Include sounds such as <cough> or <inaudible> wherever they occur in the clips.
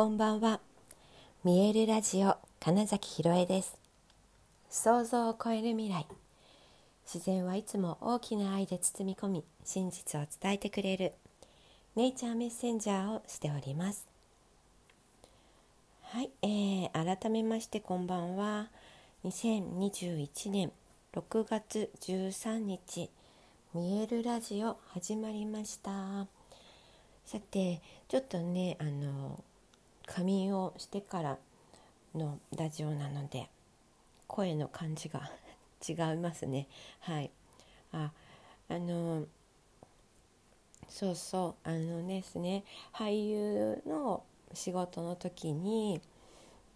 こんばんは。見えるラジオ金崎ひろえです。想像を超える未来。自然はいつも大きな愛で包み込み真実を伝えてくれるネイチャーメッセンジャーをしております。はい、えー、改めましてこんばんは。2021年6月13日見えるラジオ始まりました。さてちょっとねあの仮眠をしてからのラジオなので声の感じが <laughs> 違いますねはいああのそうそうあのですね俳優の仕事の時に、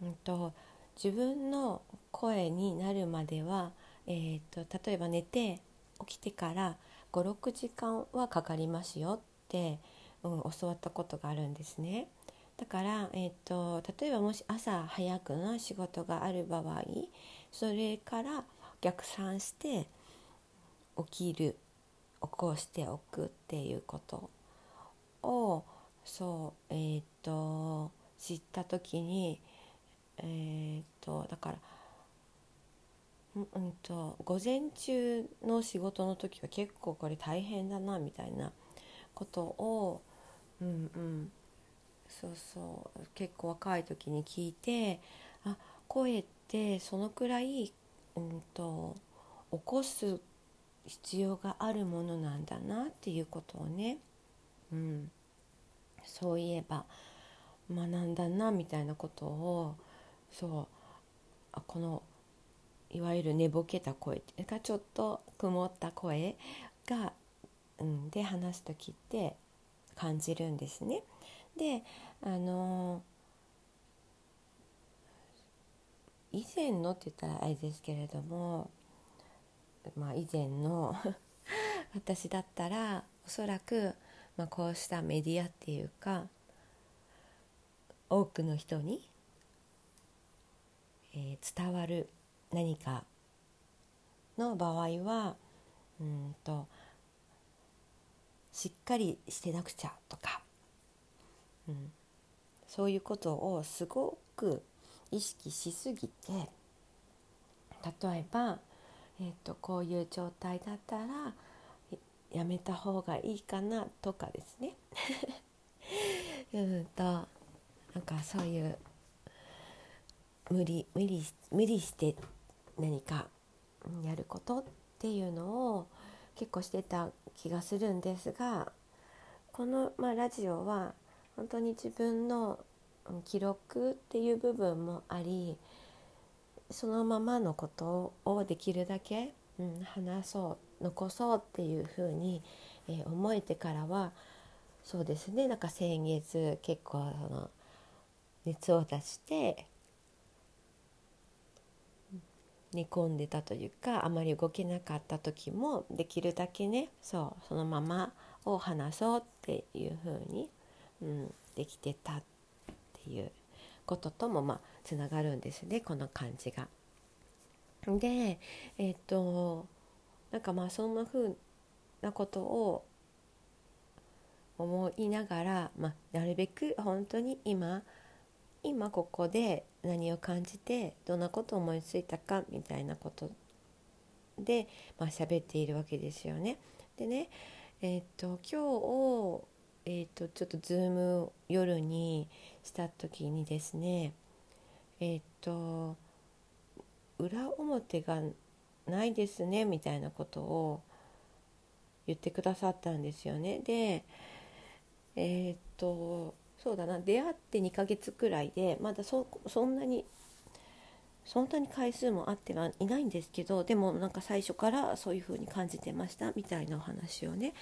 うんと、自分の声になるまでは、えーと、と例えば寝て起きてから56時間はかかりますよって、うん、教わったことがあるんですね。だから、えーと、例えばもし朝早くの仕事がある場合それから逆算して起きる起こしておくっていうことをそうえっ、ー、と知った時にえっ、ー、とだからうんと午前中の仕事の時は結構これ大変だなみたいなことをうんうんそうそう結構若い時に聞いてあ声ってそのくらい、うんと、起こす必要があるものなんだなっていうことをね、うん、そういえば学んだなみたいなことをそうあこのいわゆる寝ぼけた声っていうかちょっと曇った声が、うん、で話す時って感じるんですね。であの以前のって言ったらあれですけれどもまあ以前の <laughs> 私だったらおそらく、まあ、こうしたメディアっていうか多くの人に、えー、伝わる何かの場合はうんとしっかりしてなくちゃとかうん、そういうことをすごく意識しすぎて例えば、えーと、こういう状態だったらやめた方がいいかなとかですね。<laughs> うんとなんかそういう無理無理無理して何かやることっていうのを結構してた気がするんですがこの、まあ、ラジオは本当に自分の記録っていう部分もありそのままのことをできるだけ、うん、話そう残そうっていうふうに、えー、思えてからはそうですねなんか先月結構その熱を出して寝込んでたというかあまり動けなかった時もできるだけねそうそのままを話そうっていうふうにうん、できてたっていうことともまあつながるんですねこの感じが。でえっ、となんかまあそんな風なことを思いながら、まあ、なるべく本当に今今ここで何を感じてどんなことを思いついたかみたいなことで、まあ喋っているわけですよね。でねえっ、と今日えーと、ちょっとズーム夜にした時にですねえっ、ー、と裏表がないですねみたいなことを言ってくださったんですよね。でえっ、ー、とそうだな出会って2ヶ月くらいでまだそそんなにそんなに回数もあってはいないんですけどでもなんか最初からそういう風に感じてましたみたいなお話をね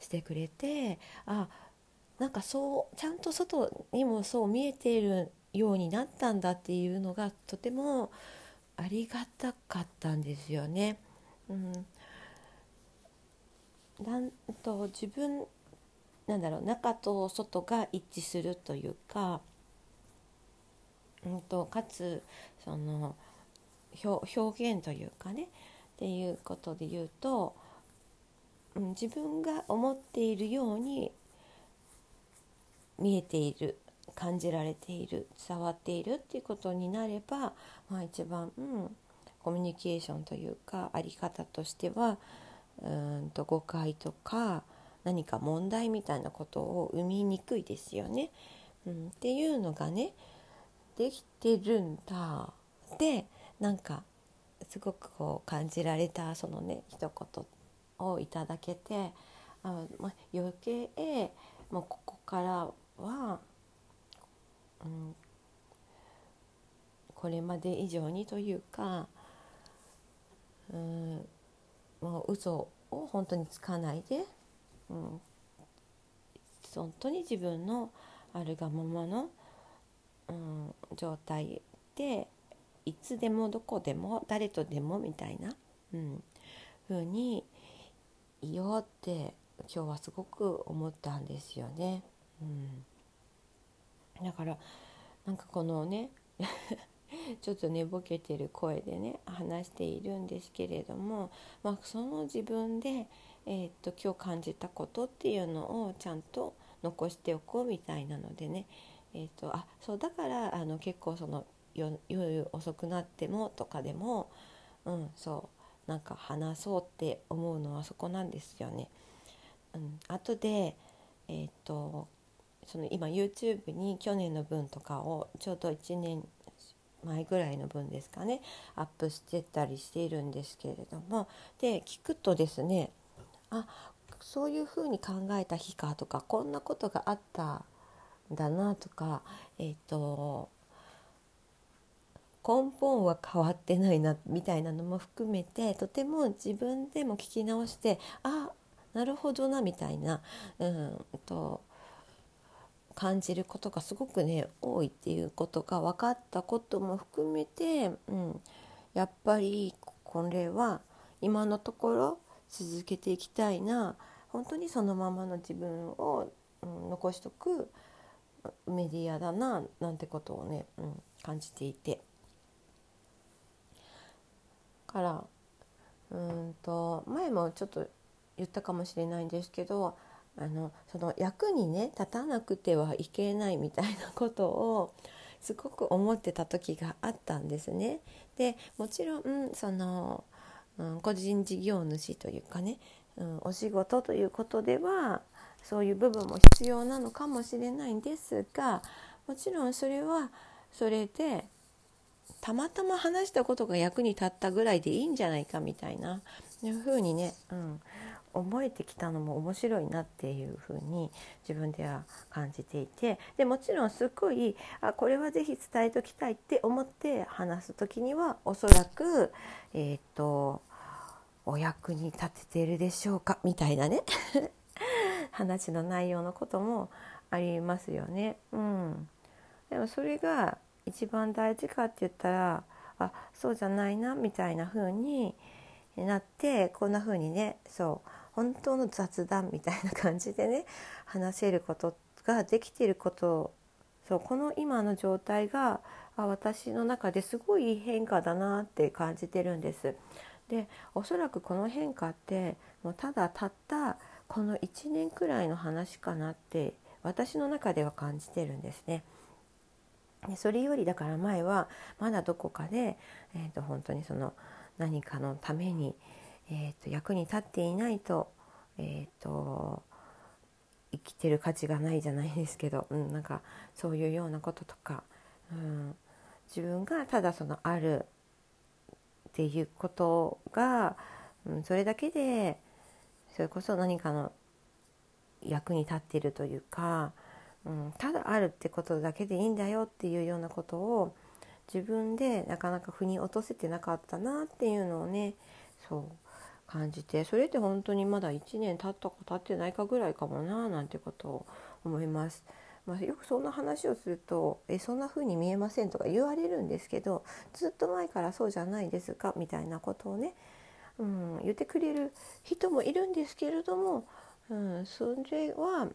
してくれてあなんかそうちゃんと外にもそう見えているようになったんだっていうのがとてもありがたかったんですよね。うん、なんと自分なんだろう中と外が一致するというか、うんと、かつその表現というかねっていうことで言うと、うん、自分が思っているように見えている感じられている伝わっているっていうことになれば、まあ、一番、うん、コミュニケーションというかあり方としてはうんと誤解とか何か問題みたいなことを生みにくいですよね。うん、っていうのがねできてるんだ。でなんかすごくこう感じられたそのね一言をいただけてあ、まあ、余計もうここからは、うん、これまで以上にというか、うん、もう嘘を本当につかないで、うん、本当に自分のあるがままの、うん、状態でいつでもどこでも誰とでもみたいな、うん、風にいようって今日はすごく思ったんですよね。うん、だからなんかこのね <laughs> ちょっと寝ぼけてる声でね話しているんですけれども、まあ、その自分で、えー、っと今日感じたことっていうのをちゃんと残しておこうみたいなのでね、えー、っとあそうだからあの結構その夜遅くなってもとかでも、うん、そうなんか話そうって思うのはそこなんですよね。うん、後で、えー、っとその今 YouTube に去年の分とかをちょうど1年前ぐらいの分ですかねアップしてたりしているんですけれどもで聞くとですねあそういうふうに考えた日かとかこんなことがあっただなとかえっ、ー、と根本は変わってないなみたいなのも含めてとても自分でも聞き直してあなるほどなみたいな、うんと感じることがすごくね多いっていうことが分かったことも含めて、うん、やっぱりこれは今のところ続けていきたいな。本当にそのままの自分を、うん、残しとく。メディアだななんてことをね、うん、感じていて。からうんと前もちょっと言ったかもしれないんですけどあのその役にね立たなくてはいけないみたいなことをすごく思ってた時があったんですね。でもちろんその、うん、個人事業主というかね、うん、お仕事ということではそういう部分も必要なのかもしれないんですがもちろんそれはそれでたまたま話したことが役に立ったぐらいでいいんじゃないかみたいなふうにね、うん、覚えてきたのも面白いなっていうふうに自分では感じていてでもちろんすごいあこれは是非伝えときたいって思って話す時にはおそらくえっ、とお役に立ててるでしょうかみたいなね。話の内容のこともありますよね。うん、でもそれが一番大事かって言ったらあそうじゃないなみたいな風になってこんな風にねそう本当の雑談みたいな感じでね話せることができてることそうこの今の状態があ私の中ですごい変化だなって感じてるんです。でおそらくこの変化ってもうただたったこの1年くらいの話かなって私の中では感じてるんですね。でそれよりだから前はまだどこかで、えー、と本当にその何かのために、えー、と役に立っていないと,、えーと、生きてる価値がないじゃないですけど、うん、なんかそういうようなこととか、うん、自分がただそのあるっていうことが、うん、それだけでそれこそ何かの役に立っているというか、うん、ただあるってことだけでいいんだよっていうようなことを自分でなかなか腑に落とせてなかったなっていうのをねそう感じてそれって本当にまだ1年経ったか経ってないかぐらいかもななんてことを思います。まあ、よくそんな話をすると「えそんな風に見えません」とか言われるんですけどずっと前からそうじゃないですかみたいなことをね、うん、言ってくれる人もいるんですけれども、うん、それは、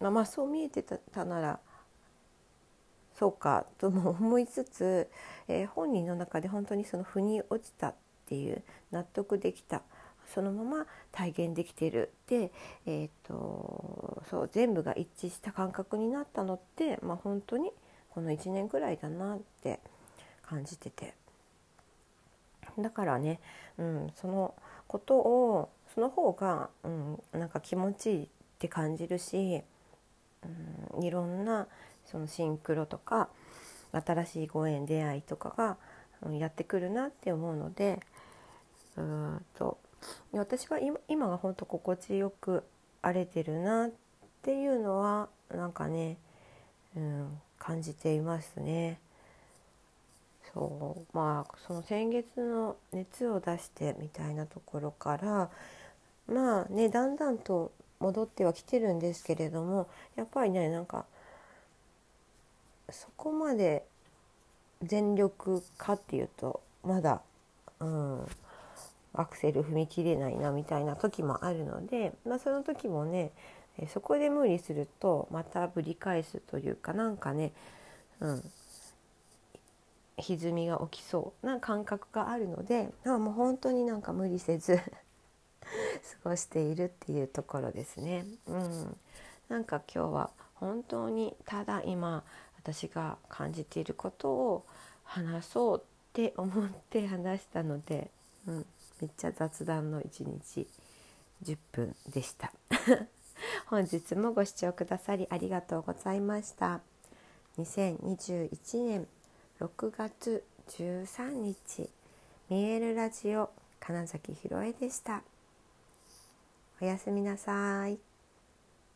まあ、まあそう見えてたならそうかとも思いつつ、えー、本人の中で本当にその腑に落ちたっていう納得できたそのまま体現できてるで、えーと、そう全部が一致した感覚になったのって、まあ、本当にこの1年ぐらいだなって感じてて。だからね、うん、そのことをその方が、うん、なんか気持ちいいって感じるし、うん、いろんなそのシンクロとか新しいご縁出会いとかが、うん、やってくるなって思うのでうんと私は今今が本当心地よく荒れてるなっていうのはなんかね、うん、感じていますね。そう。まあその先月の熱を出してみたいなところからまあねだんだんと戻ってはきてるんですけれどもやっぱりねなんかそこまで全力かっていうとまだ、うん、アクセル踏み切れないなみたいな時もあるので、まあ、その時もねそこで無理するとまたぶり返すというかなんかね、うん、歪みが起きそうな感覚があるのでもう本当になんか無理せず <laughs> 過ごしているっていうところですね。うん、なんか今日は本当にただ今私が感じていることを話そうって思って話したので、うん、めっちゃ雑談の一日10分でした。<laughs> 本日もご視聴くださりありがとうございました。2021年6月13日見えるラジオ金崎ひろえでしたおやすみなさい。